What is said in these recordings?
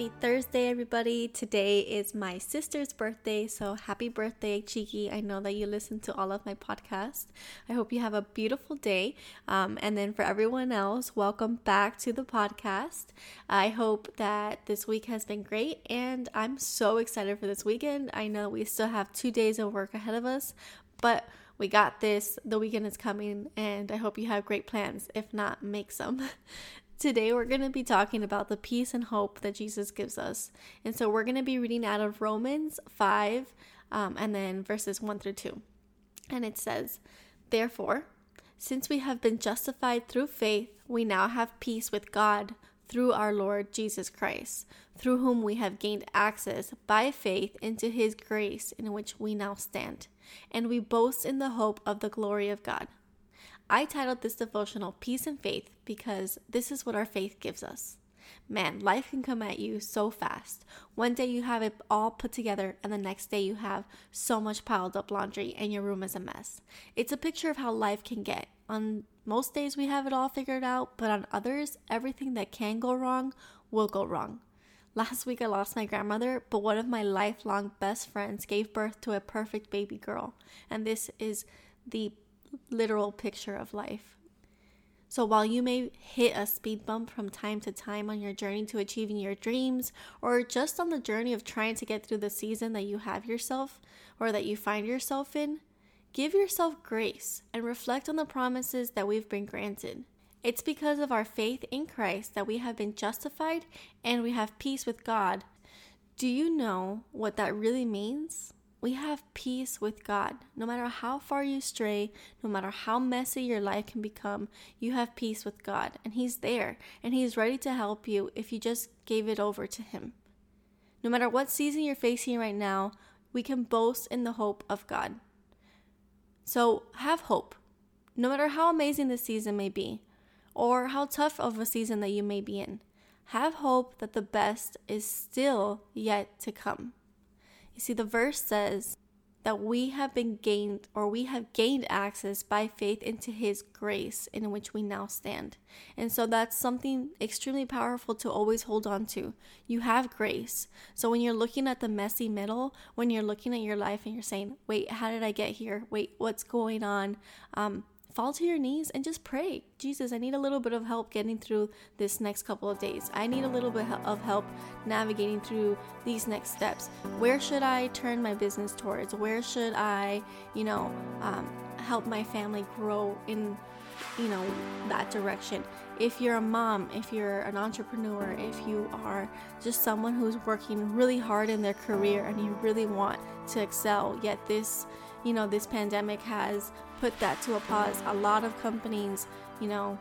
Happy Thursday, everybody. Today is my sister's birthday, so happy birthday, Cheeky. I know that you listen to all of my podcasts. I hope you have a beautiful day. Um, and then for everyone else, welcome back to the podcast. I hope that this week has been great, and I'm so excited for this weekend. I know we still have two days of work ahead of us, but we got this. The weekend is coming, and I hope you have great plans. If not, make some. Today, we're going to be talking about the peace and hope that Jesus gives us. And so, we're going to be reading out of Romans 5 um, and then verses 1 through 2. And it says, Therefore, since we have been justified through faith, we now have peace with God through our Lord Jesus Christ, through whom we have gained access by faith into his grace in which we now stand. And we boast in the hope of the glory of God. I titled this devotional Peace and Faith because this is what our faith gives us. Man, life can come at you so fast. One day you have it all put together, and the next day you have so much piled up laundry and your room is a mess. It's a picture of how life can get. On most days, we have it all figured out, but on others, everything that can go wrong will go wrong. Last week, I lost my grandmother, but one of my lifelong best friends gave birth to a perfect baby girl. And this is the literal picture of life. So while you may hit a speed bump from time to time on your journey to achieving your dreams, or just on the journey of trying to get through the season that you have yourself or that you find yourself in, give yourself grace and reflect on the promises that we've been granted. It's because of our faith in Christ that we have been justified and we have peace with God. Do you know what that really means? We have peace with God. No matter how far you stray, no matter how messy your life can become, you have peace with God. And He's there and He's ready to help you if you just gave it over to Him. No matter what season you're facing right now, we can boast in the hope of God. So have hope. No matter how amazing the season may be, or how tough of a season that you may be in, have hope that the best is still yet to come. You see, the verse says that we have been gained or we have gained access by faith into his grace in which we now stand. And so that's something extremely powerful to always hold on to. You have grace. So when you're looking at the messy middle, when you're looking at your life and you're saying, wait, how did I get here? Wait, what's going on? Um, fall to your knees and just pray. Jesus, I need a little bit of help getting through this next couple of days. I need a little bit of help navigating through these next steps. Where should I turn my business towards? Where should I, you know, um, help my family grow in, you know, that direction? If you're a mom, if you're an entrepreneur, if you are just someone who's working really hard in their career and you really want to excel, yet this you know, this pandemic has put that to a pause. A lot of companies, you know,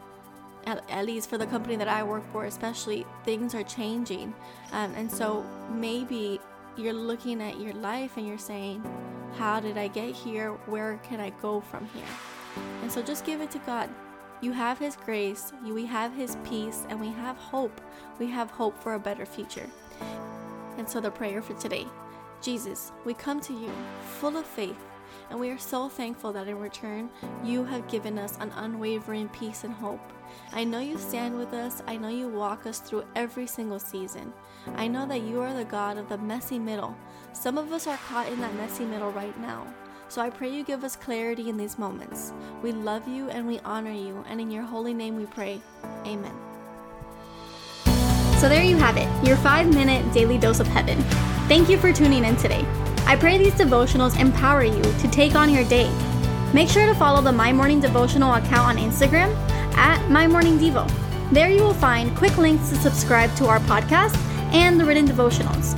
at, at least for the company that I work for, especially, things are changing. Um, and so maybe you're looking at your life and you're saying, How did I get here? Where can I go from here? And so just give it to God. You have His grace, we have His peace, and we have hope. We have hope for a better future. And so the prayer for today Jesus, we come to you full of faith and we are so thankful that in return, you have given us an unwavering peace and hope. I know you stand with us. I know you walk us through every single season. I know that you are the God of the messy middle. Some of us are caught in that messy middle right now. So I pray you give us clarity in these moments. We love you and we honor you, and in your holy name we pray. Amen. So there you have it, your five minute daily dose of heaven. Thank you for tuning in today. I pray these devotionals empower you to take on your day. Make sure to follow the My Morning Devotional account on Instagram at My Morning Devo. There you will find quick links to subscribe to our podcast and the written devotionals.